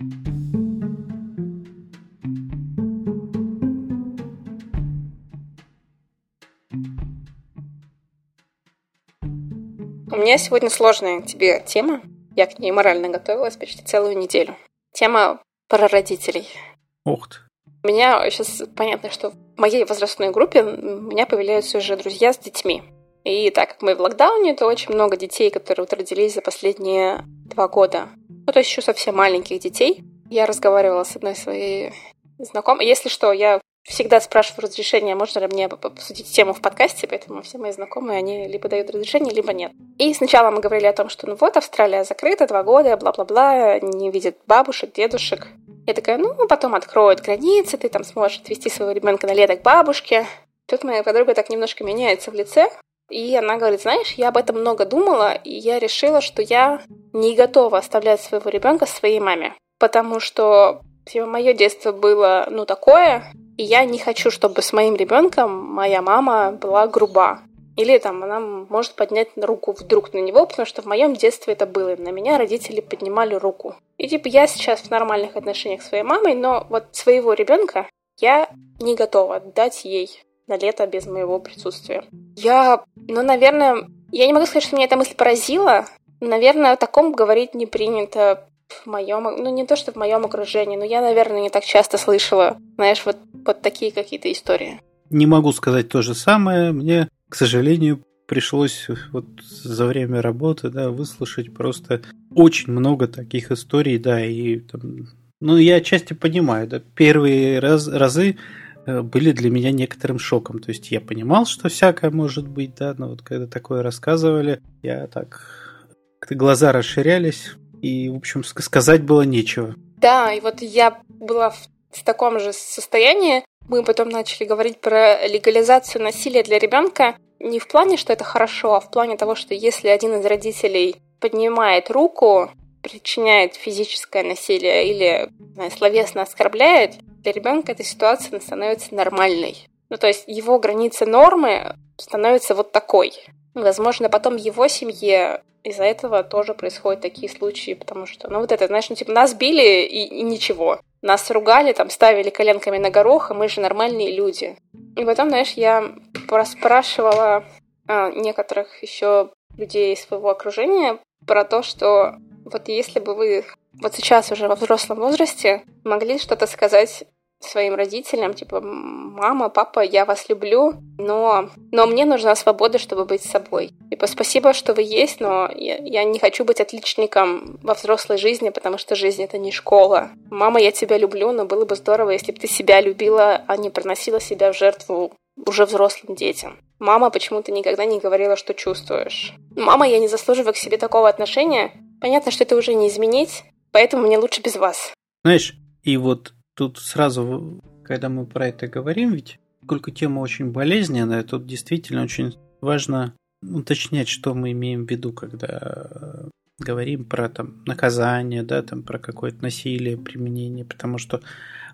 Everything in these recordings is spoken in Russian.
У меня сегодня сложная тебе тема. Я к ней морально готовилась почти целую неделю. Тема про родителей. Ух ты. У меня сейчас понятно, что в моей возрастной группе у меня появляются уже друзья с детьми. И так как мы в локдауне, то очень много детей, которые вот родились за последние два года. Ну, то есть еще совсем маленьких детей. Я разговаривала с одной своей знакомой. Если что, я всегда спрашиваю разрешение, можно ли мне обсудить тему в подкасте, поэтому все мои знакомые, они либо дают разрешение, либо нет. И сначала мы говорили о том, что ну вот, Австралия закрыта, два года, бла-бла-бла, не видит бабушек, дедушек. Я такая, ну, потом откроют границы, ты там сможешь отвезти своего ребенка на лето к бабушке. Тут моя подруга так немножко меняется в лице, и она говорит, знаешь, я об этом много думала, и я решила, что я не готова оставлять своего ребенка своей маме. Потому что мое детство было, ну, такое, и я не хочу, чтобы с моим ребенком моя мама была груба. Или там она может поднять руку вдруг на него, потому что в моем детстве это было. На меня родители поднимали руку. И типа я сейчас в нормальных отношениях с своей мамой, но вот своего ребенка я не готова дать ей на лето без моего присутствия. Я, ну, наверное, я не могу сказать, что меня эта мысль поразила. Наверное, о таком говорить не принято в моем, ну не то, что в моем окружении, но я, наверное, не так часто слышала, знаешь, вот, вот такие какие-то истории. Не могу сказать то же самое. Мне, к сожалению, пришлось вот за время работы, да, выслушать просто очень много таких историй, да, и там, ну, я отчасти понимаю, да, первые раз, разы были для меня некоторым шоком. То есть я понимал, что всякое может быть, да, но вот когда такое рассказывали, я так как-то глаза расширялись, и, в общем, сказать было нечего. Да, и вот я была в таком же состоянии. Мы потом начали говорить про легализацию насилия для ребенка. Не в плане, что это хорошо, а в плане того, что если один из родителей поднимает руку, причиняет физическое насилие или знаю, словесно оскорбляет, для ребенка эта ситуация становится нормальной. Ну, то есть его граница нормы становится вот такой. Возможно, потом его семье из-за этого тоже происходят такие случаи, потому что, ну вот это, знаешь, ну типа нас били и, и ничего. Нас ругали, там ставили коленками на горох, а мы же нормальные люди. И потом, знаешь, я спрашивала а, некоторых еще людей из своего окружения про то, что вот если бы вы вот сейчас уже во взрослом возрасте могли что-то сказать своим родителям, типа, мама, папа, я вас люблю, но, но мне нужна свобода, чтобы быть собой. Типа, спасибо, что вы есть, но я, я не хочу быть отличником во взрослой жизни, потому что жизнь — это не школа. Мама, я тебя люблю, но было бы здорово, если бы ты себя любила, а не приносила себя в жертву уже взрослым детям. Мама, почему ты никогда не говорила, что чувствуешь? Мама, я не заслуживаю к себе такого отношения. Понятно, что это уже не изменить, поэтому мне лучше без вас. Знаешь, и вот тут сразу, когда мы про это говорим, ведь сколько тема очень болезненная, тут действительно очень важно уточнять, что мы имеем в виду, когда э, говорим про там наказание, да, там про какое-то насилие, применение, потому что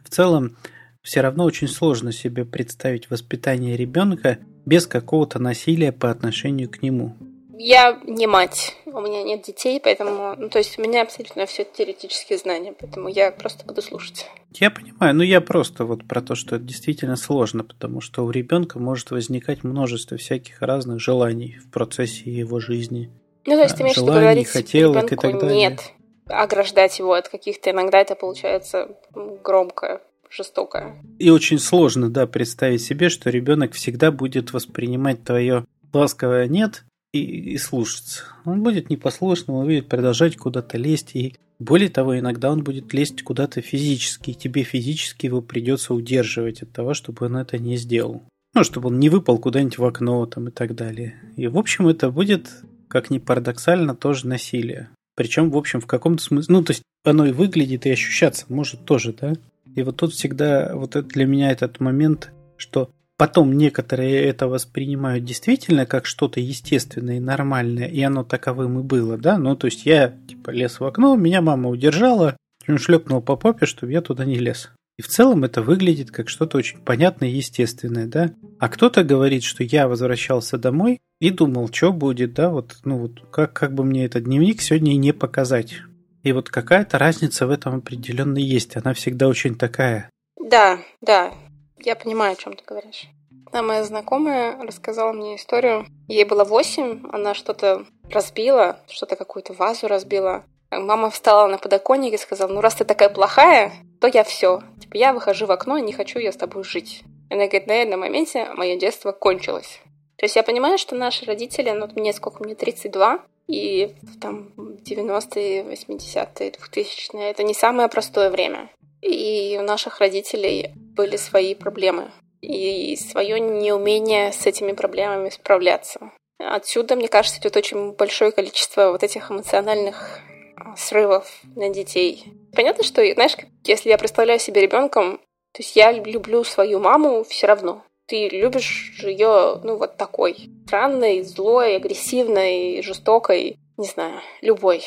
в целом все равно очень сложно себе представить воспитание ребенка без какого-то насилия по отношению к нему. Я не мать, у меня нет детей, поэтому, ну, то есть у меня абсолютно все теоретические знания, поэтому я просто буду слушать. Я понимаю, но я просто вот про то, что это действительно сложно, потому что у ребенка может возникать множество всяких разных желаний в процессе его жизни. Ну, то есть ты имеешь в виду говорить хотелок и так далее. нет, ограждать его от каких-то, иногда это получается громко, жестоко. И очень сложно, да, представить себе, что ребенок всегда будет воспринимать твое ласковое нет и, и слушаться. Он будет непослушным, он будет продолжать куда-то лезть. И более того, иногда он будет лезть куда-то физически, и тебе физически его придется удерживать от того, чтобы он это не сделал. Ну, чтобы он не выпал куда-нибудь в окно там и так далее. И, в общем, это будет, как ни парадоксально, тоже насилие. Причем, в общем, в каком-то смысле... Ну, то есть оно и выглядит, и ощущаться может тоже, да? И вот тут всегда, вот это для меня этот момент, что Потом некоторые это воспринимают действительно как что-то естественное и нормальное, и оно таковым и было, да? Ну, то есть я, типа, лез в окно, меня мама удержала, шлепнул по попе, чтобы я туда не лез. И в целом это выглядит как что-то очень понятное и естественное, да? А кто-то говорит, что я возвращался домой и думал, что будет, да, вот, ну вот, как, как бы мне этот дневник сегодня и не показать. И вот какая-то разница в этом определенно есть. Она всегда очень такая. Да, да. Я понимаю, о чем ты говоришь. Одна моя знакомая рассказала мне историю. Ей было восемь, она что-то разбила, что-то какую-то вазу разбила. Мама встала на подоконник и сказала, ну раз ты такая плохая, то я все. Типа я выхожу в окно, не хочу я с тобой жить. Она говорит, на этом моменте мое детство кончилось. То есть я понимаю, что наши родители, ну, мне сколько, мне 32, и там 90-е, 80-е, 2000-е, это не самое простое время. И у наших родителей были свои проблемы и свое неумение с этими проблемами справляться. Отсюда, мне кажется, идет очень большое количество вот этих эмоциональных а, срывов на детей. Понятно, что, знаешь, если я представляю себе ребенком, то есть я люблю свою маму все равно. Ты любишь ее, ну, вот такой. Странной, злой, агрессивной, жестокой. Не знаю, любой.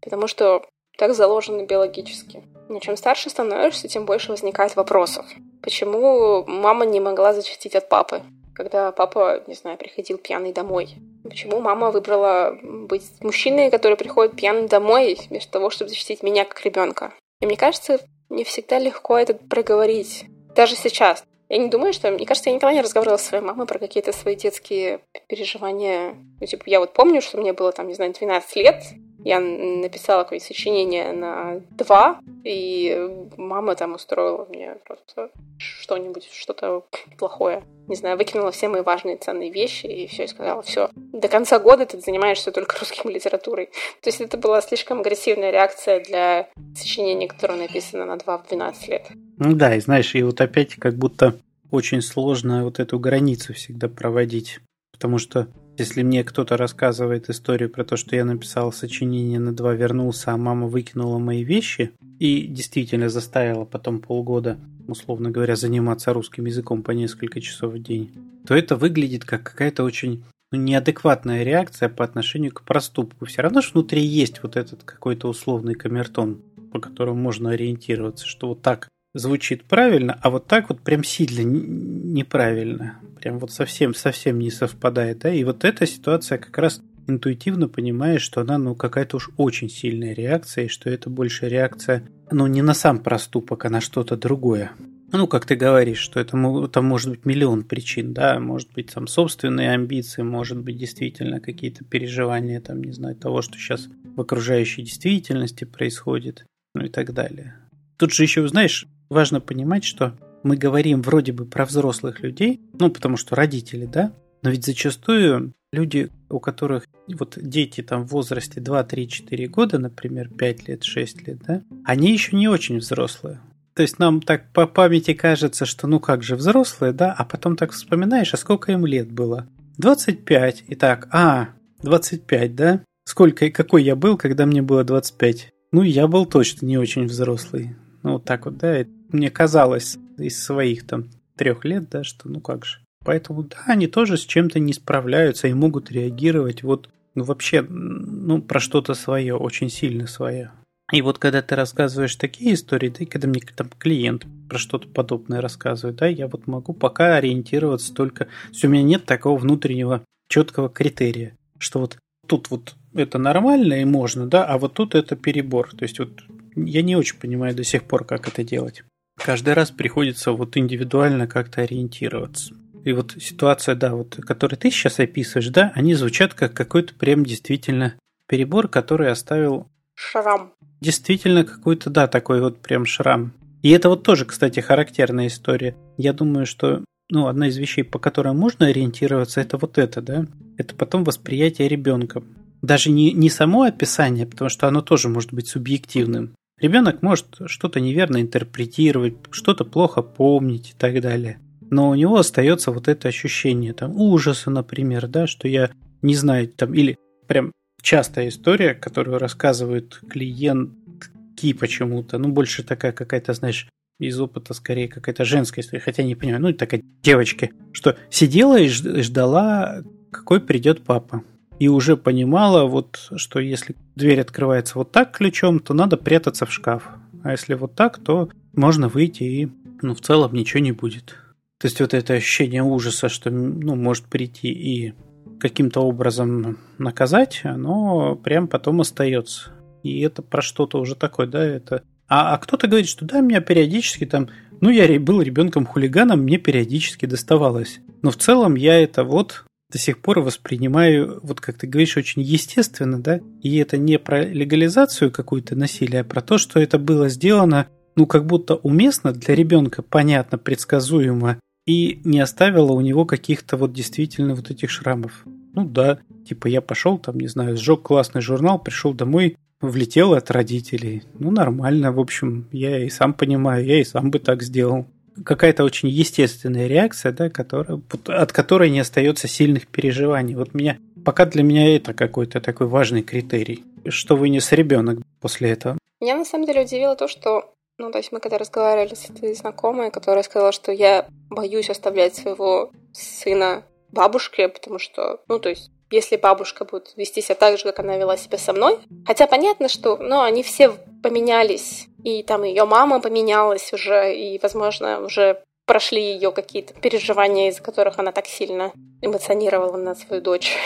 Потому что так заложено биологически. Но чем старше становишься, тем больше возникает вопросов. Почему мама не могла защитить от папы, когда папа, не знаю, приходил пьяный домой? Почему мама выбрала быть мужчиной, который приходит пьяный домой, вместо того, чтобы защитить меня как ребенка? И мне кажется, не всегда легко это проговорить. Даже сейчас. Я не думаю, что... Мне кажется, я никогда не разговаривала с своей мамой про какие-то свои детские переживания. Ну, типа, я вот помню, что мне было, там, не знаю, 12 лет, я написала какое-то сочинение на два, и мама там устроила мне просто что-нибудь, что-то плохое. Не знаю, выкинула все мои важные ценные вещи, и все, и сказала, все, до конца года ты занимаешься только русским литературой. То есть это была слишком агрессивная реакция для сочинения, которое написано на два в 12 лет. Ну да, и знаешь, и вот опять как будто очень сложно вот эту границу всегда проводить. Потому что если мне кто-то рассказывает историю про то, что я написал сочинение на два, вернулся, а мама выкинула мои вещи и действительно заставила потом полгода, условно говоря, заниматься русским языком по несколько часов в день, то это выглядит как какая-то очень ну, неадекватная реакция по отношению к проступку. Все равно же внутри есть вот этот какой-то условный камертон, по которому можно ориентироваться, что вот так звучит правильно, а вот так вот прям сильно неправильно. Прям вот совсем-совсем не совпадает. Да? И вот эта ситуация как раз интуитивно понимаешь, что она ну какая-то уж очень сильная реакция, и что это больше реакция, ну не на сам проступок, а на что-то другое. Ну, как ты говоришь, что это там может быть миллион причин, да, может быть там собственные амбиции, может быть действительно какие-то переживания, там, не знаю, того, что сейчас в окружающей действительности происходит, ну и так далее. Тут же еще, знаешь, важно понимать, что мы говорим вроде бы про взрослых людей, ну, потому что родители, да, но ведь зачастую люди, у которых вот дети там в возрасте 2, 3, 4 года, например, 5 лет, 6 лет, да, они еще не очень взрослые. То есть нам так по памяти кажется, что ну как же взрослые, да, а потом так вспоминаешь, а сколько им лет было? 25. И так, а, 25, да? Сколько и какой я был, когда мне было 25? Ну, я был точно не очень взрослый. Ну, вот так вот, да. Мне казалось из своих там трех лет, да, что ну как же. Поэтому, да, они тоже с чем-то не справляются и могут реагировать вот, ну, вообще, ну, про что-то свое, очень сильно свое. И вот когда ты рассказываешь такие истории, да, и когда мне там клиент про что-то подобное рассказывает, да, я вот могу пока ориентироваться только... То есть у меня нет такого внутреннего четкого критерия, что вот тут вот это нормально и можно, да, а вот тут это перебор. То есть вот я не очень понимаю до сих пор, как это делать. Каждый раз приходится вот индивидуально как-то ориентироваться. И вот ситуация, да, вот, которую ты сейчас описываешь, да, они звучат как какой-то прям действительно перебор, который оставил... Шрам. Действительно какой-то, да, такой вот прям шрам. И это вот тоже, кстати, характерная история. Я думаю, что ну, одна из вещей, по которой можно ориентироваться, это вот это, да. Это потом восприятие ребенка. Даже не, не само описание, потому что оно тоже может быть субъективным. Ребенок может что-то неверно интерпретировать, что-то плохо помнить и так далее. Но у него остается вот это ощущение там ужаса, например, да, что я не знаю, там, или прям частая история, которую рассказывают клиентки почему-то, ну, больше такая какая-то, знаешь, из опыта скорее какая-то женская история, хотя не понимаю, ну, такая девочки, что сидела и ждала, какой придет папа и уже понимала, вот, что если дверь открывается вот так ключом, то надо прятаться в шкаф. А если вот так, то можно выйти и, ну, в целом ничего не будет. То есть вот это ощущение ужаса, что, ну, может прийти и каким-то образом наказать, оно прям потом остается. И это про что-то уже такое, да, это... А, а кто-то говорит, что да, меня периодически там, ну, я был ребенком-хулиганом, мне периодически доставалось. Но в целом я это вот до сих пор воспринимаю, вот как ты говоришь, очень естественно, да, и это не про легализацию какую-то насилия, а про то, что это было сделано, ну, как будто уместно для ребенка, понятно, предсказуемо, и не оставило у него каких-то вот действительно вот этих шрамов. Ну да, типа я пошел там, не знаю, сжег классный журнал, пришел домой, влетел от родителей. Ну нормально, в общем, я и сам понимаю, я и сам бы так сделал какая-то очень естественная реакция, да, которая, от которой не остается сильных переживаний. Вот меня пока для меня это какой-то такой важный критерий, что вынес ребенок после этого. Меня на самом деле удивило то, что ну, то есть мы когда разговаривали с этой знакомой, которая сказала, что я боюсь оставлять своего сына бабушке, потому что, ну, то есть если бабушка будет вести себя так же, как она вела себя со мной. Хотя понятно, что ну, они все поменялись, и там ее мама поменялась уже, и, возможно, уже прошли ее какие-то переживания, из-за которых она так сильно эмоционировала на свою дочь.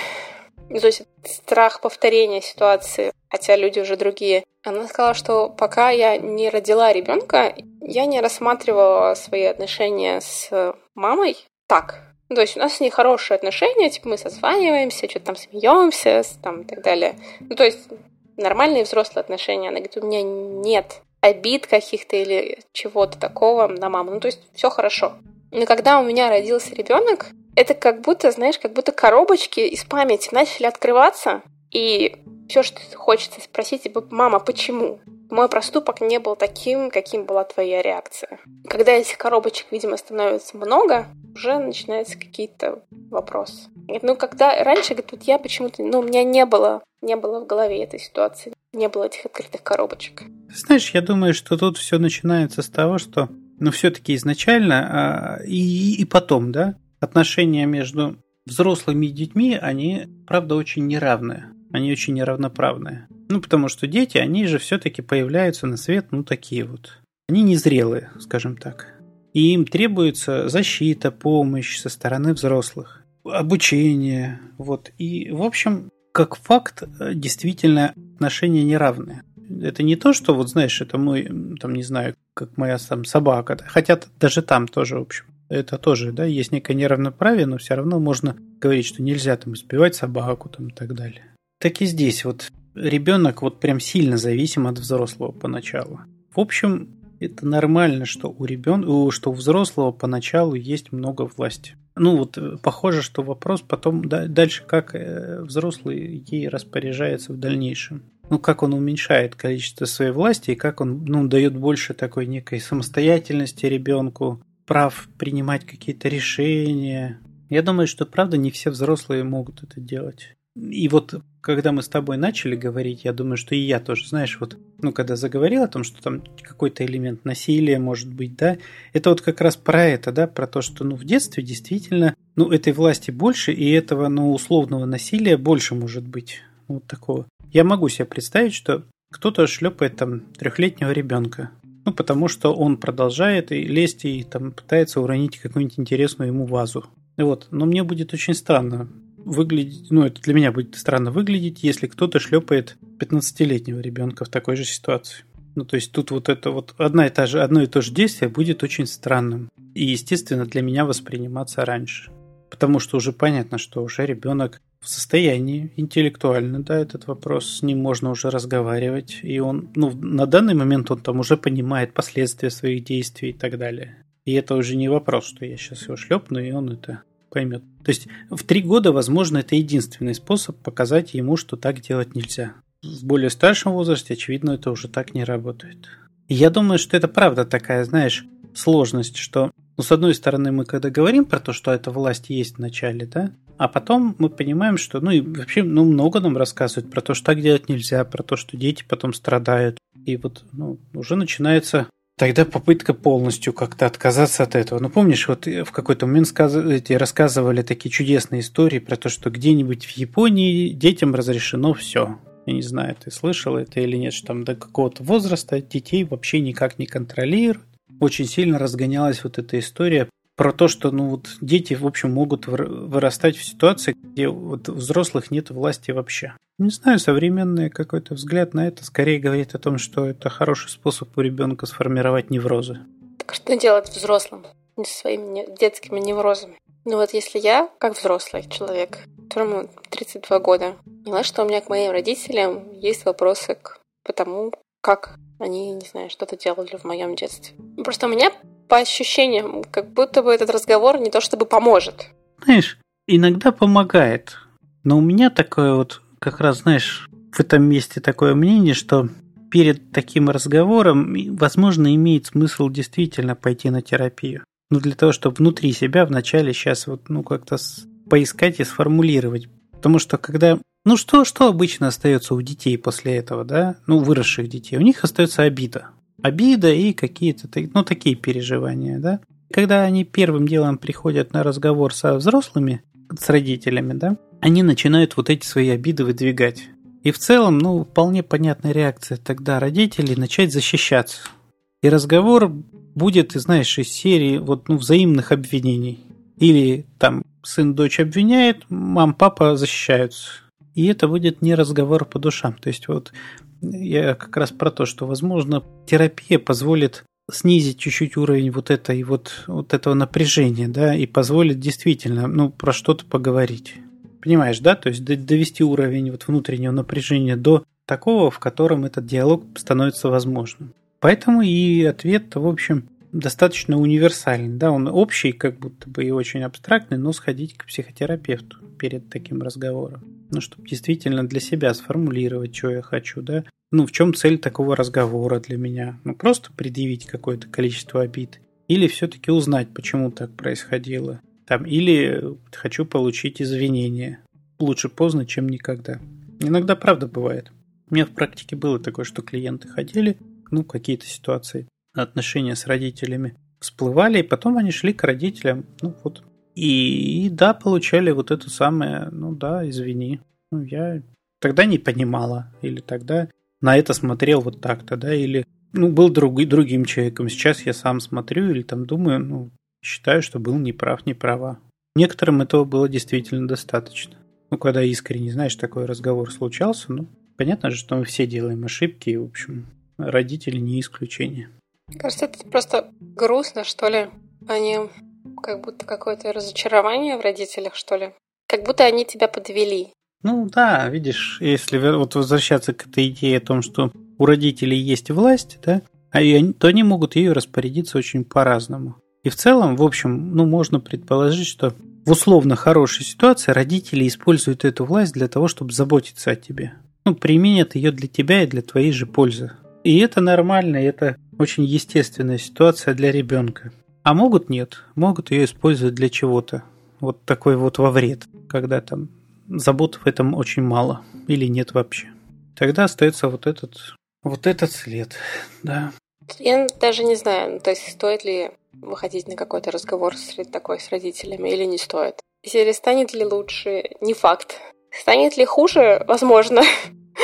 То есть страх повторения ситуации, хотя люди уже другие. Она сказала, что пока я не родила ребенка, я не рассматривала свои отношения с мамой так, ну, то есть у нас с ней хорошие отношения, типа мы созваниваемся, что-то там смеемся, там и так далее. Ну, то есть нормальные взрослые отношения. Она говорит, у меня нет обид каких-то или чего-то такого на маму. Ну, то есть все хорошо. Но когда у меня родился ребенок, это как будто, знаешь, как будто коробочки из памяти начали открываться, и все, что хочется спросить, типа, мама, почему? Мой проступок не был таким, каким была твоя реакция. Когда этих коробочек, видимо, становится много, уже начинаются какие-то вопросы. Ну, когда раньше, говорит, вот я почему-то, ну, у меня не было, не было в голове этой ситуации, не было этих открытых коробочек. Знаешь, я думаю, что тут все начинается с того, что, ну, все-таки изначально а, и, и потом, да, отношения между взрослыми и детьми, они, правда, очень неравные. Они очень неравноправные. Ну, потому что дети, они же все-таки появляются на свет, ну, такие вот. Они незрелые, скажем так и им требуется защита, помощь со стороны взрослых, обучение. Вот. И, в общем, как факт, действительно отношения неравные. Это не то, что, вот знаешь, это мой, там, не знаю, как моя там собака. Хотя даже там тоже, в общем, это тоже, да, есть некое неравноправие, но все равно можно говорить, что нельзя там избивать собаку там и так далее. Так и здесь вот ребенок вот прям сильно зависим от взрослого поначалу. В общем, это нормально, что у ребенка, что у взрослого поначалу есть много власти. Ну вот э, похоже, что вопрос потом дальше, как э, взрослый ей распоряжается в дальнейшем. Ну, как он уменьшает количество своей власти и как он ну, дает больше такой некой самостоятельности ребенку, прав принимать какие-то решения. Я думаю, что правда не все взрослые могут это делать. И вот когда мы с тобой начали говорить, я думаю, что и я тоже, знаешь, вот, ну, когда заговорил о том, что там какой-то элемент насилия может быть, да, это вот как раз про это, да, про то, что, ну, в детстве действительно, ну, этой власти больше, и этого, ну, условного насилия больше может быть, вот такого. Я могу себе представить, что кто-то шлепает там трехлетнего ребенка, ну, потому что он продолжает и лезть и там пытается уронить какую-нибудь интересную ему вазу. Вот. Но мне будет очень странно выглядеть, ну, это для меня будет странно выглядеть, если кто-то шлепает 15-летнего ребенка в такой же ситуации. Ну, то есть тут вот это вот одна и та же, одно и то же действие будет очень странным. И, естественно, для меня восприниматься раньше. Потому что уже понятно, что уже ребенок в состоянии интеллектуально, да, этот вопрос, с ним можно уже разговаривать, и он, ну, на данный момент он там уже понимает последствия своих действий и так далее. И это уже не вопрос, что я сейчас его шлепну, и он это поймет. То есть в три года, возможно, это единственный способ показать ему, что так делать нельзя. В более старшем возрасте, очевидно, это уже так не работает. Я думаю, что это правда такая, знаешь, сложность, что, ну, с одной стороны, мы когда говорим про то, что эта власть есть в начале, да, а потом мы понимаем, что, ну, и вообще, ну, много нам рассказывают про то, что так делать нельзя, про то, что дети потом страдают. И вот, ну, уже начинается Тогда попытка полностью как-то отказаться от этого. Ну, помнишь, вот в какой-то момент сказ... рассказывали такие чудесные истории про то, что где-нибудь в Японии детям разрешено все. Я не знаю, ты слышал это или нет, что там до какого-то возраста детей вообще никак не контролируют. Очень сильно разгонялась вот эта история про то, что ну вот дети, в общем, могут вырастать в ситуации, где вот взрослых нет власти вообще. Не знаю, современный какой-то взгляд на это скорее говорит о том, что это хороший способ у ребенка сформировать неврозы. Так что делать взрослым с своими детскими неврозами? Ну вот если я, как взрослый человек, которому 32 года, поняла, что у меня к моим родителям есть вопросы к тому, как они, не знаю, что-то делали в моем детстве. Просто у меня по ощущениям, как будто бы этот разговор не то чтобы поможет. Знаешь, иногда помогает. Но у меня такое вот как раз, знаешь, в этом месте такое мнение, что перед таким разговором, возможно, имеет смысл действительно пойти на терапию. Ну, для того, чтобы внутри себя вначале сейчас вот, ну, как-то поискать и сформулировать. Потому что когда... Ну, что, что обычно остается у детей после этого, да? Ну, выросших детей. У них остается обида. Обида и какие-то, ну, такие переживания, да? Когда они первым делом приходят на разговор со взрослыми, с родителями, да, они начинают вот эти свои обиды выдвигать. И в целом, ну, вполне понятная реакция тогда родителей начать защищаться. И разговор будет, знаешь, из серии вот, ну, взаимных обвинений. Или там сын дочь обвиняет, мам, папа защищаются. И это будет не разговор по душам. То есть вот я как раз про то, что, возможно, терапия позволит снизить чуть-чуть уровень вот этой вот, вот этого напряжения, да, и позволит действительно, ну, про что-то поговорить. Понимаешь, да? То есть довести уровень вот внутреннего напряжения до такого, в котором этот диалог становится возможным. Поэтому и ответ, в общем, достаточно универсальный. Да, он общий, как будто бы и очень абстрактный, но сходить к психотерапевту перед таким разговором. Ну, чтобы действительно для себя сформулировать, что я хочу, да. Ну, в чем цель такого разговора для меня? Ну, просто предъявить какое-то количество обид. Или все-таки узнать, почему так происходило. Там, или хочу получить извинения. Лучше поздно, чем никогда. Иногда правда бывает. У меня в практике было такое, что клиенты ходили, ну, какие-то ситуации, отношения с родителями всплывали, и потом они шли к родителям, ну, вот. И, да, получали вот это самое, ну да, извини. Ну, я тогда не понимала, или тогда на это смотрел вот так-то, да, или ну, был друг, другим человеком. Сейчас я сам смотрю или там думаю, ну, Считаю, что был неправ, не права. Некоторым этого было действительно достаточно. Ну, когда искренне, знаешь, такой разговор случался, ну, понятно же, что мы все делаем ошибки, и, в общем, родители не исключение. Кажется, это просто грустно, что ли. Они как будто какое-то разочарование в родителях, что ли. Как будто они тебя подвели. Ну да, видишь, если вот возвращаться к этой идее о том, что у родителей есть власть, да, а то они могут ее распорядиться очень по-разному. И в целом, в общем, ну, можно предположить, что в условно хорошей ситуации родители используют эту власть для того, чтобы заботиться о тебе. Ну, применят ее для тебя и для твоей же пользы. И это нормально, и это очень естественная ситуация для ребенка. А могут нет, могут ее использовать для чего-то. Вот такой вот во вред, когда там забот в этом очень мало или нет вообще. Тогда остается вот этот, вот этот след, да. Я даже не знаю, то есть стоит ли выходить на какой-то разговор с, такой с родителями или не стоит. Или станет ли лучше? Не факт. Станет ли хуже? Возможно.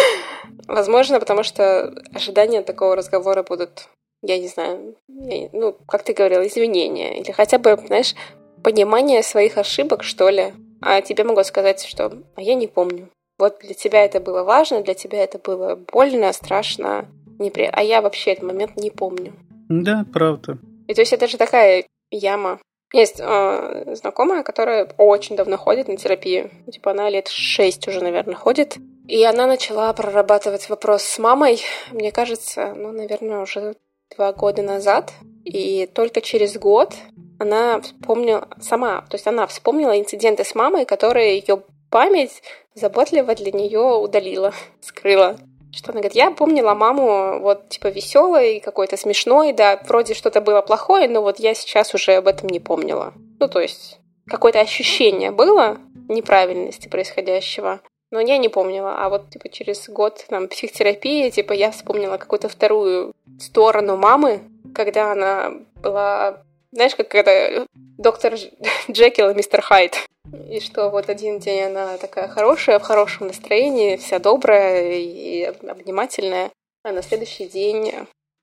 Возможно, потому что ожидания такого разговора будут, я не знаю, я, ну, как ты говорил, извинения. Или хотя бы, знаешь, понимание своих ошибок, что ли. А тебе могу сказать, что а я не помню. Вот для тебя это было важно, для тебя это было больно, страшно, неприятно. А я вообще этот момент не помню. Да, правда. И то есть это же такая яма. Есть э, знакомая, которая очень давно ходит на терапию. Типа она лет шесть уже, наверное, ходит. И она начала прорабатывать вопрос с мамой, мне кажется, ну, наверное, уже два года назад. И только через год она вспомнила сама, то есть она вспомнила инциденты с мамой, которые ее память заботливо для нее удалила, скрыла. Что она говорит, я помнила маму вот типа веселой, какой-то смешной, да, вроде что-то было плохое, но вот я сейчас уже об этом не помнила. Ну, то есть какое-то ощущение было неправильности происходящего, но я не помнила. А вот типа через год там психотерапии, типа я вспомнила какую-то вторую сторону мамы, когда она была, знаешь, как это доктор Джекил и мистер Хайд. И что вот один день она такая хорошая, в хорошем настроении, вся добрая и обнимательная, а на следующий день...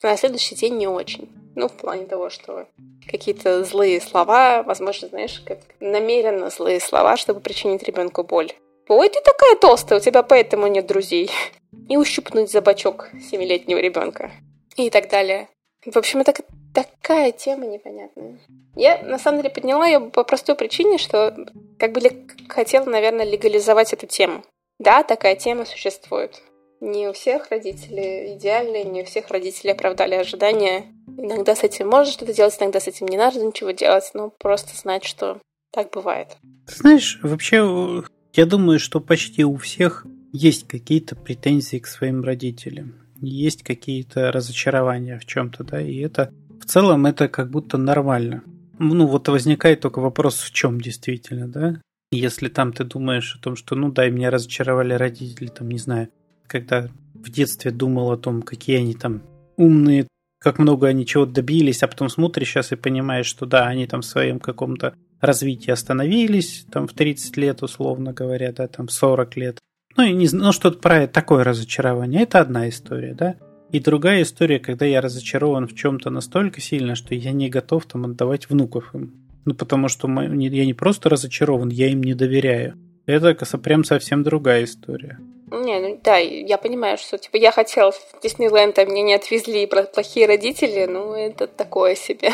На следующий день не очень. Ну, в плане того, что какие-то злые слова, возможно, знаешь, как намеренно злые слова, чтобы причинить ребенку боль. Ой, ты такая толстая, у тебя поэтому нет друзей. И ущипнуть за бочок семилетнего ребенка. И так далее. В общем, это такая тема непонятная. Я, на самом деле, подняла ее по простой причине, что как бы хотела, наверное, легализовать эту тему. Да, такая тема существует. Не у всех родители идеальны, не у всех родители оправдали ожидания. Иногда с этим можно что-то делать, иногда с этим не надо ничего делать, но просто знать, что так бывает. Знаешь, вообще, я думаю, что почти у всех есть какие-то претензии к своим родителям. Есть какие-то разочарования в чем-то, да, и это в целом это как будто нормально. Ну, вот возникает только вопрос, в чем действительно, да? Если там ты думаешь о том, что, ну да, меня разочаровали родители, там, не знаю, когда в детстве думал о том, какие они там умные, как много они чего добились, а потом смотришь сейчас и понимаешь, что да, они там в своем каком-то развитии остановились, там в 30 лет, условно говоря, да, там 40 лет. Ну, и не ну, что-то про такое разочарование. Это одна история, да. И другая история, когда я разочарован в чем-то настолько сильно, что я не готов там отдавать внуков им. Ну, потому что я не просто разочарован, я им не доверяю. Это прям совсем другая история. Не, ну да, я понимаю, что типа я хотел в Диснейленд, а мне не отвезли плохие родители, ну это такое себе.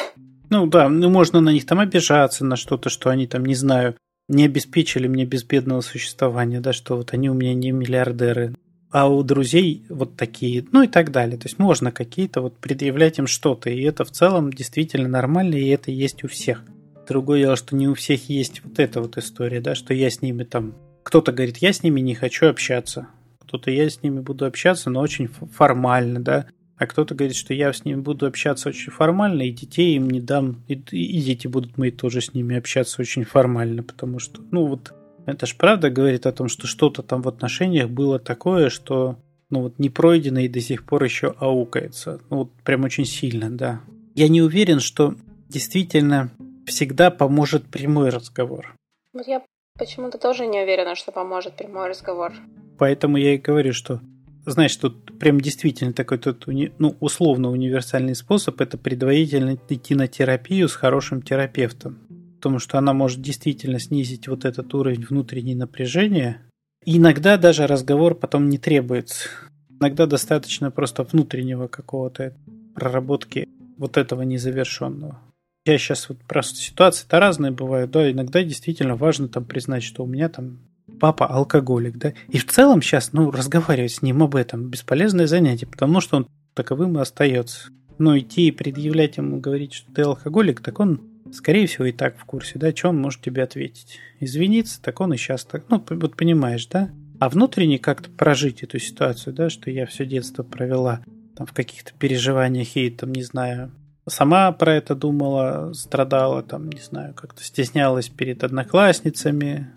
Ну да, ну можно на них там обижаться, на что-то, что они там, не знаю, не обеспечили мне безбедного существования, да, что вот они у меня не миллиардеры, а у друзей вот такие, ну и так далее. То есть можно какие-то вот предъявлять им что-то, и это в целом действительно нормально, и это есть у всех. Другое дело, что не у всех есть вот эта вот история, да, что я с ними там... Кто-то говорит, я с ними не хочу общаться. Кто-то, я с ними буду общаться, но очень формально, да. А кто-то говорит, что я с ними буду общаться очень формально, и детей им не дам, и, и дети будут мои тоже с ними общаться очень формально, потому что, ну вот, это ж правда говорит о том, что что-то там в отношениях было такое, что, ну вот, не пройдено и до сих пор еще аукается. Ну вот, прям очень сильно, да. Я не уверен, что действительно всегда поможет прямой разговор. Вот я почему-то тоже не уверена, что поможет прямой разговор. Поэтому я и говорю, что знаешь, тут прям действительно такой тут, ну, условно универсальный способ – это предварительно идти на терапию с хорошим терапевтом. Потому что она может действительно снизить вот этот уровень внутреннего напряжения. И иногда даже разговор потом не требуется. Иногда достаточно просто внутреннего какого-то проработки вот этого незавершенного. Я сейчас вот просто ситуации-то разные бывают, да, иногда действительно важно там признать, что у меня там папа алкоголик, да, и в целом сейчас, ну, разговаривать с ним об этом бесполезное занятие, потому что он таковым и остается. Но идти и предъявлять ему, говорить, что ты алкоголик, так он, скорее всего, и так в курсе, да, что он может тебе ответить. Извиниться, так он и сейчас так, ну, вот понимаешь, да? А внутренне как-то прожить эту ситуацию, да, что я все детство провела там в каких-то переживаниях и там, не знаю, сама про это думала, страдала, там, не знаю, как-то стеснялась перед одноклассницами,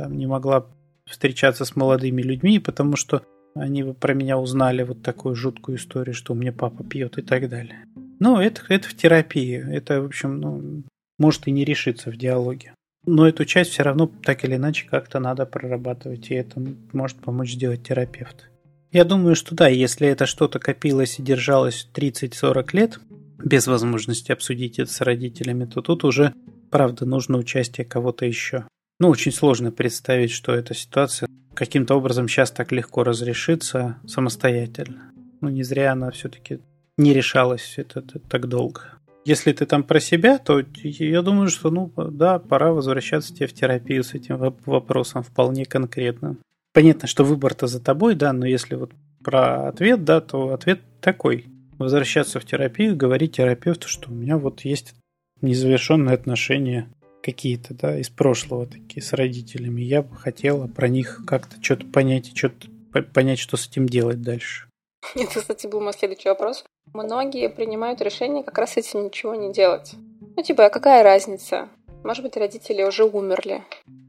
там, не могла встречаться с молодыми людьми, потому что они про меня узнали вот такую жуткую историю, что у меня папа пьет и так далее. Ну, это, это в терапии. Это, в общем, ну, может и не решиться в диалоге. Но эту часть все равно так или иначе как-то надо прорабатывать, и это может помочь сделать терапевт. Я думаю, что да, если это что-то копилось и держалось 30-40 лет, без возможности обсудить это с родителями, то тут уже, правда, нужно участие кого-то еще. Ну, очень сложно представить, что эта ситуация каким-то образом сейчас так легко разрешится самостоятельно. Ну, не зря она все-таки не решалась это, это так долго. Если ты там про себя, то я думаю, что, ну, да, пора возвращаться тебе в терапию с этим вопросом вполне конкретно. Понятно, что выбор-то за тобой, да, но если вот про ответ, да, то ответ такой – возвращаться в терапию, говорить терапевту, что у меня вот есть незавершенные отношения какие-то, да, из прошлого такие с родителями. Я бы хотела про них как-то что-то понять и что-то понять, что с этим делать дальше. Это, кстати, был мой следующий вопрос. Многие принимают решение как раз этим ничего не делать. Ну, типа, а какая разница? Может быть, родители уже умерли.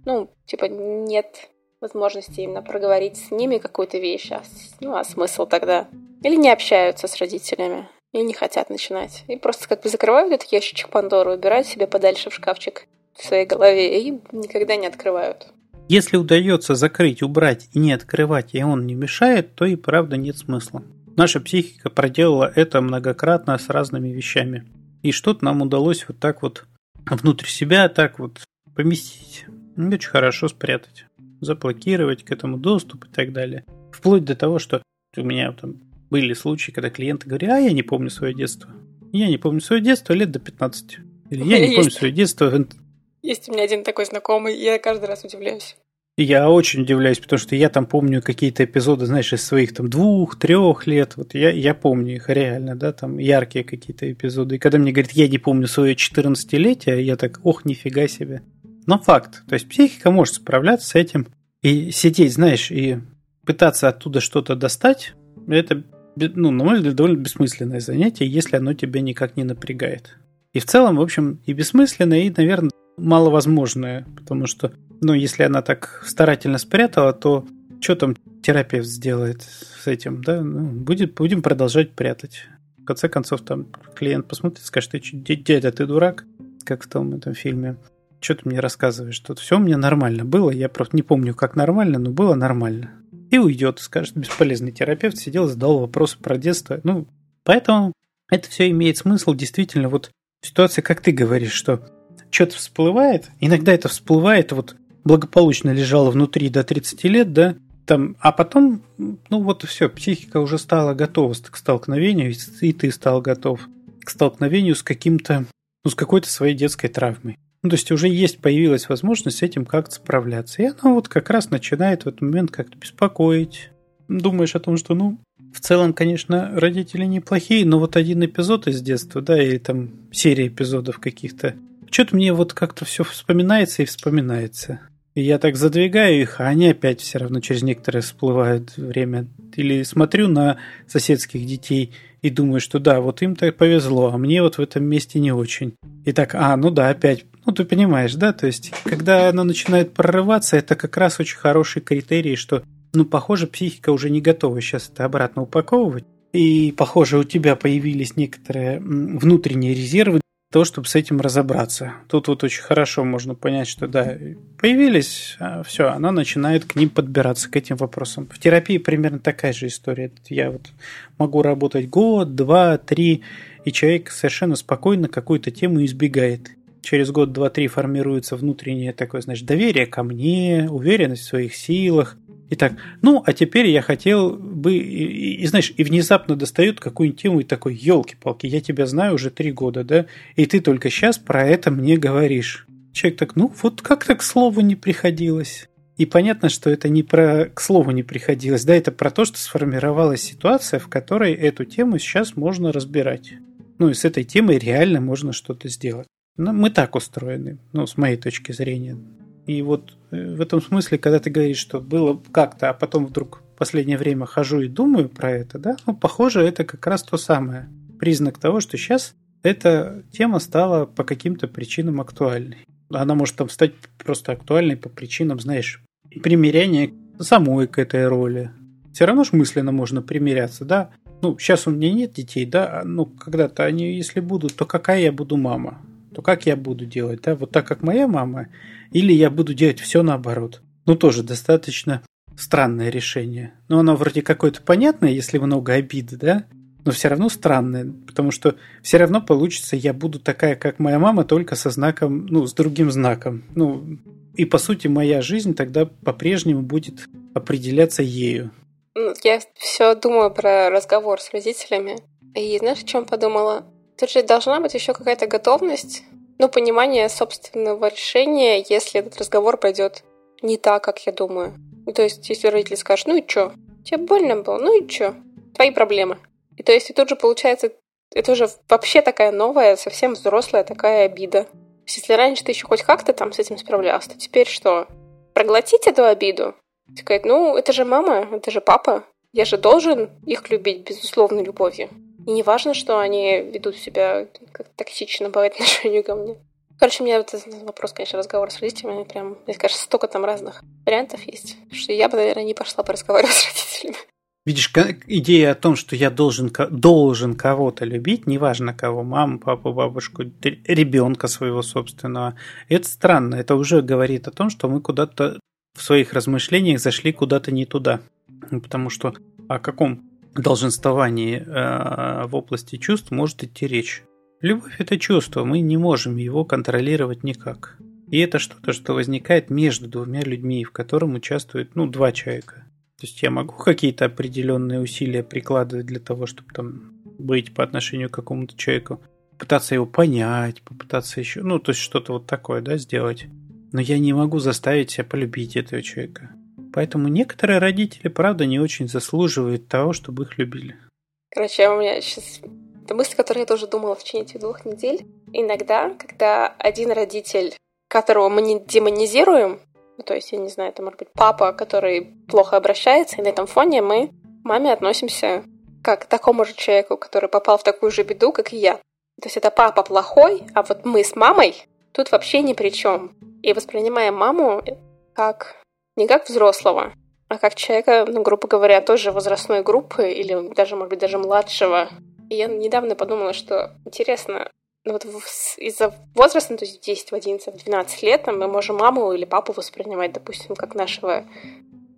Ну, типа, нет возможности именно проговорить с ними какую-то вещь. А, ну, а смысл тогда? Или не общаются с родителями, или не хотят начинать. И просто как бы закрывают этот ящичек Пандоры, убирают себе подальше в шкафчик в своей голове и никогда не открывают. Если удается закрыть, убрать и не открывать, и он не мешает, то и правда нет смысла. Наша психика проделала это многократно с разными вещами. И что-то нам удалось вот так вот внутрь себя так вот поместить. Очень хорошо спрятать. заблокировать к этому доступ и так далее. Вплоть до того, что у меня там были случаи, когда клиенты говорят, а я не помню свое детство. Я не помню свое детство лет до 15. Или я не помню свое детство. Есть у меня один такой знакомый, я каждый раз удивляюсь. Я очень удивляюсь, потому что я там помню какие-то эпизоды, знаешь, из своих там двух, трех лет. Вот я, я помню их реально, да, там яркие какие-то эпизоды. И когда мне говорят, я не помню свое 14-летие, я так, ох, нифига себе. Но факт. То есть психика может справляться с этим. И сидеть, знаешь, и пытаться оттуда что-то достать, это, ну, на мой взгляд, довольно бессмысленное занятие, если оно тебя никак не напрягает. И в целом, в общем, и бессмысленное, и, наверное, маловозможное, потому что, ну, если она так старательно спрятала, то что там терапевт сделает с этим, да? Ну, будет, будем продолжать прятать. В конце концов, там клиент посмотрит, скажет, ты, дядя, ты дурак, как в том этом фильме. Что ты мне рассказываешь? Тут все у меня нормально было, я просто не помню, как нормально, но было нормально. И уйдет, скажет, бесполезный терапевт сидел, задал вопросы про детство. Ну, поэтому это все имеет смысл действительно вот ситуация, как ты говоришь, что что-то всплывает, иногда это всплывает, вот благополучно лежало внутри до 30 лет, да, там, а потом, ну вот все, психика уже стала готова к столкновению, и ты стал готов к столкновению с каким-то, ну, с какой-то своей детской травмой. Ну, то есть уже есть, появилась возможность с этим как-то справляться. И она вот как раз начинает в этот момент как-то беспокоить. Думаешь о том, что, ну, в целом, конечно, родители неплохие, но вот один эпизод из детства, да, или там серия эпизодов каких-то, что-то мне вот как-то все вспоминается и вспоминается. И я так задвигаю их, а они опять все равно через некоторое всплывают время. Или смотрю на соседских детей и думаю, что да, вот им так повезло, а мне вот в этом месте не очень. И так, а, ну да, опять. Ну, ты понимаешь, да? То есть, когда оно начинает прорываться, это как раз очень хороший критерий, что, ну, похоже, психика уже не готова сейчас это обратно упаковывать. И, похоже, у тебя появились некоторые внутренние резервы того, чтобы с этим разобраться. Тут вот очень хорошо можно понять, что да, появились, а все, она начинает к ним подбираться, к этим вопросам. В терапии примерно такая же история. Я вот могу работать год, два, три, и человек совершенно спокойно какую-то тему избегает. Через год, два, три формируется внутреннее такое, значит, доверие ко мне, уверенность в своих силах, Итак, ну, а теперь я хотел бы, и, и, знаешь, и внезапно достают какую-нибудь тему и такой, елки-палки, я тебя знаю уже три года, да, и ты только сейчас про это мне говоришь. Человек так, ну, вот как-то к слову не приходилось. И понятно, что это не про к слову не приходилось, да, это про то, что сформировалась ситуация, в которой эту тему сейчас можно разбирать. Ну и с этой темой реально можно что-то сделать. Но мы так устроены, ну, с моей точки зрения. И вот э, в этом смысле, когда ты говоришь, что было как-то, а потом вдруг в последнее время хожу и думаю про это, да, ну, похоже, это как раз то самое. Признак того, что сейчас эта тема стала по каким-то причинам актуальной. Она может там стать просто актуальной по причинам, знаешь, примирения самой к этой роли. Все равно же мысленно можно примиряться, да? Ну, сейчас у меня нет детей, да? Ну, когда-то они, если будут, то какая я буду мама? То как я буду делать, да? Вот так, как моя мама или я буду делать все наоборот. Ну, тоже достаточно странное решение. Но оно вроде какое-то понятное, если много обиды, да? Но все равно странное, потому что все равно получится, я буду такая, как моя мама, только со знаком, ну, с другим знаком. Ну, и по сути моя жизнь тогда по-прежнему будет определяться ею. Я все думаю про разговор с родителями. И знаешь, о чем подумала? Тут же должна быть еще какая-то готовность ну, понимание собственного решения, если этот разговор пойдет не так, как я думаю. Ну, то есть, если родители скажут, ну и чё? Тебе больно было? Ну и чё? Твои проблемы. И то есть, и тут же получается, это уже вообще такая новая, совсем взрослая такая обида. Если раньше ты еще хоть как-то там с этим справлялся, то теперь что? Проглотить эту обиду? Сказать, ну, это же мама, это же папа. Я же должен их любить безусловной любовью. И не важно, что они ведут себя как токсично по отношению ко мне. Короче, у меня вот этот вопрос, конечно, разговор с родителями, прям, мне кажется, столько там разных вариантов есть, что я бы, наверное, не пошла бы разговаривать с родителями. Видишь, идея о том, что я должен, должен кого-то любить, неважно кого, маму, папу, бабушку, ребенка своего собственного, это странно. Это уже говорит о том, что мы куда-то в своих размышлениях зашли куда-то не туда. Потому что о каком долженствовании э, в области чувств может идти речь. Любовь – это чувство, мы не можем его контролировать никак. И это что-то, что возникает между двумя людьми, в котором участвует, ну, два человека. То есть я могу какие-то определенные усилия прикладывать для того, чтобы там быть по отношению к какому-то человеку, пытаться его понять, попытаться еще, ну, то есть что-то вот такое, да, сделать. Но я не могу заставить себя полюбить этого человека. Поэтому некоторые родители, правда, не очень заслуживают того, чтобы их любили. Короче, у меня сейчас... Это мысль, которую я тоже думала в течение этих двух недель. Иногда, когда один родитель, которого мы не демонизируем, ну, то есть, я не знаю, это может быть папа, который плохо обращается, и на этом фоне мы к маме относимся как к такому же человеку, который попал в такую же беду, как и я. То есть это папа плохой, а вот мы с мамой тут вообще ни при чем. И воспринимаем маму как не как взрослого, а как человека, ну, грубо говоря, тоже возрастной группы или даже, может быть, даже младшего. И я недавно подумала, что интересно, ну, вот из-за возраста, ну, то есть в 10, в 11, в 12 лет мы можем маму или папу воспринимать, допустим, как нашего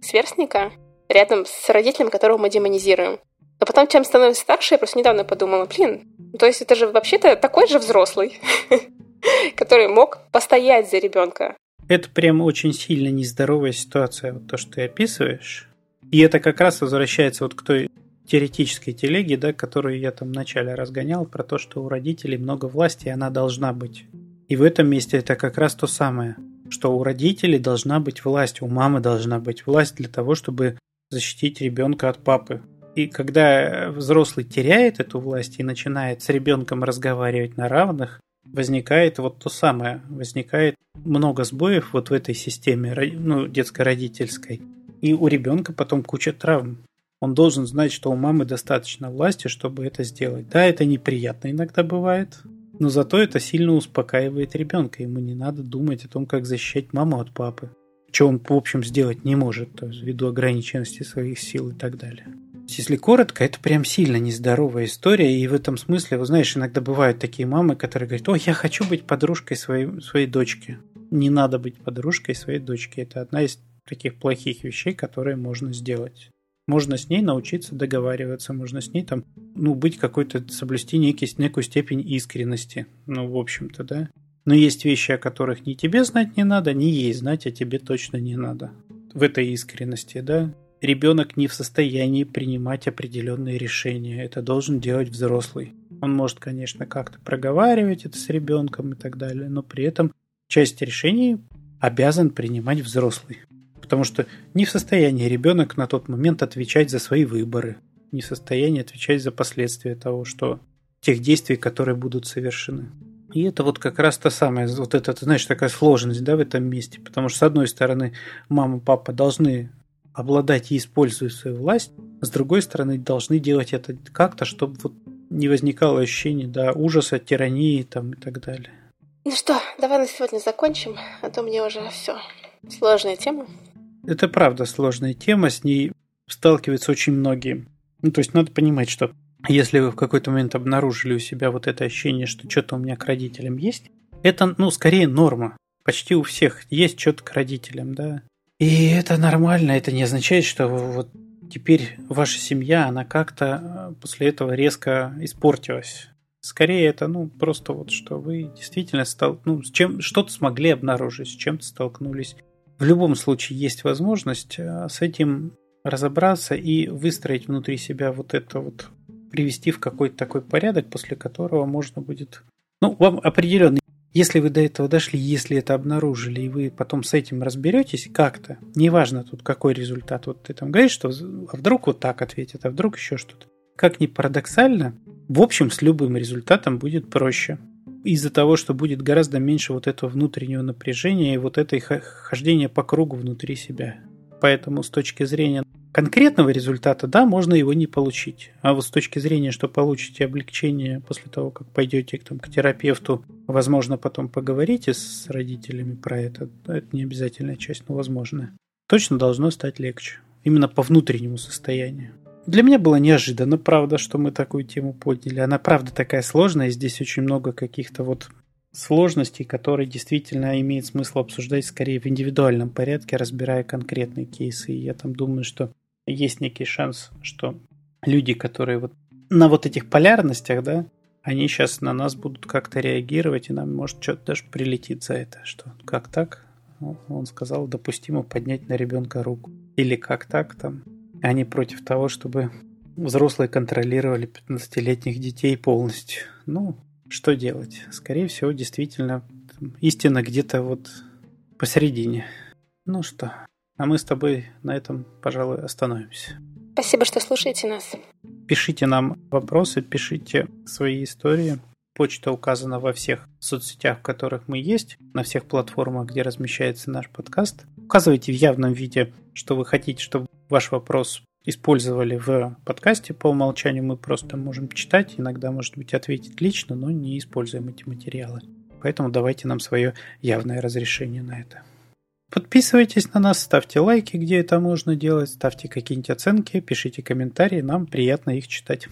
сверстника рядом с родителем, которого мы демонизируем. Но потом, чем становится старше, я просто недавно подумала, блин, то есть это же вообще-то такой же взрослый, который мог постоять за ребенка. Это прям очень сильно нездоровая ситуация, вот то, что ты описываешь. И это как раз возвращается вот к той теоретической телеге, да, которую я там вначале разгонял, про то, что у родителей много власти, и она должна быть. И в этом месте это как раз то самое, что у родителей должна быть власть, у мамы должна быть власть для того, чтобы защитить ребенка от папы. И когда взрослый теряет эту власть и начинает с ребенком разговаривать на равных, возникает вот то самое. Возникает много сбоев вот в этой системе ну, детско-родительской. И у ребенка потом куча травм. Он должен знать, что у мамы достаточно власти, чтобы это сделать. Да, это неприятно иногда бывает, но зато это сильно успокаивает ребенка. Ему не надо думать о том, как защищать маму от папы. Что он, в общем, сделать не может, то есть, ввиду ограниченности своих сил и так далее. Если коротко, это прям сильно нездоровая история, и в этом смысле, вы знаешь, иногда бывают такие мамы, которые говорят, о, я хочу быть подружкой своей, своей дочки. Не надо быть подружкой своей дочки. Это одна из таких плохих вещей, которые можно сделать. Можно с ней научиться договариваться, можно с ней там, ну, быть какой-то, соблюсти некий, некую степень искренности. Ну, в общем-то, да. Но есть вещи, о которых ни тебе знать не надо, ни ей знать, а тебе точно не надо. В этой искренности, да ребенок не в состоянии принимать определенные решения. Это должен делать взрослый. Он может, конечно, как-то проговаривать это с ребенком и так далее, но при этом часть решений обязан принимать взрослый. Потому что не в состоянии ребенок на тот момент отвечать за свои выборы, не в состоянии отвечать за последствия того, что тех действий, которые будут совершены. И это вот как раз та самая, вот это, знаешь, такая сложность, да, в этом месте. Потому что, с одной стороны, мама, папа должны обладать и использовать свою власть, а с другой стороны должны делать это как-то, чтобы вот не возникало ощущения да, ужаса, тирании там, и так далее. Ну что, давай на сегодня закончим, а то мне уже все. Сложная тема. Это правда сложная тема, с ней сталкиваются очень многие. Ну, то есть надо понимать, что если вы в какой-то момент обнаружили у себя вот это ощущение, что что-то у меня к родителям есть, это, ну, скорее норма. Почти у всех есть что-то к родителям, да. И это нормально, это не означает, что вот теперь ваша семья, она как-то э, после этого резко испортилась. Скорее это, ну, просто вот, что вы действительно стал, ну, с чем что-то смогли обнаружить, с чем-то столкнулись. В любом случае есть возможность э, с этим разобраться и выстроить внутри себя вот это вот, привести в какой-то такой порядок, после которого можно будет, ну, вам определенный если вы до этого дошли, если это обнаружили, и вы потом с этим разберетесь как-то, неважно тут какой результат, вот ты там говоришь, что а вдруг вот так ответит, а вдруг еще что-то. Как ни парадоксально, в общем, с любым результатом будет проще. Из-за того, что будет гораздо меньше вот этого внутреннего напряжения и вот этой хождения по кругу внутри себя. Поэтому с точки зрения конкретного результата, да, можно его не получить. А вот с точки зрения, что получите облегчение после того, как пойдете там, к терапевту, возможно, потом поговорите с родителями про это, это не обязательная часть, но возможно, точно должно стать легче. Именно по внутреннему состоянию. Для меня было неожиданно, правда, что мы такую тему подняли. Она, правда, такая сложная, здесь очень много каких-то вот сложностей, которые действительно имеет смысл обсуждать скорее в индивидуальном порядке, разбирая конкретные кейсы. И я там думаю, что есть некий шанс, что люди, которые вот на вот этих полярностях, да, они сейчас на нас будут как-то реагировать, и нам может что-то даже прилетит за это. Что, как так? Он сказал, допустимо поднять на ребенка руку. Или как так там. Они против того, чтобы взрослые контролировали 15-летних детей полностью. Ну, что делать? Скорее всего, действительно, истина где-то вот посередине. Ну что, а мы с тобой на этом, пожалуй, остановимся. Спасибо, что слушаете нас. Пишите нам вопросы, пишите свои истории. Почта указана во всех соцсетях, в которых мы есть, на всех платформах, где размещается наш подкаст. Указывайте в явном виде, что вы хотите, чтобы ваш вопрос использовали в подкасте. По умолчанию мы просто можем читать, иногда, может быть, ответить лично, но не используем эти материалы. Поэтому давайте нам свое явное разрешение на это. Подписывайтесь на нас, ставьте лайки, где это можно делать, ставьте какие-нибудь оценки, пишите комментарии, нам приятно их читать.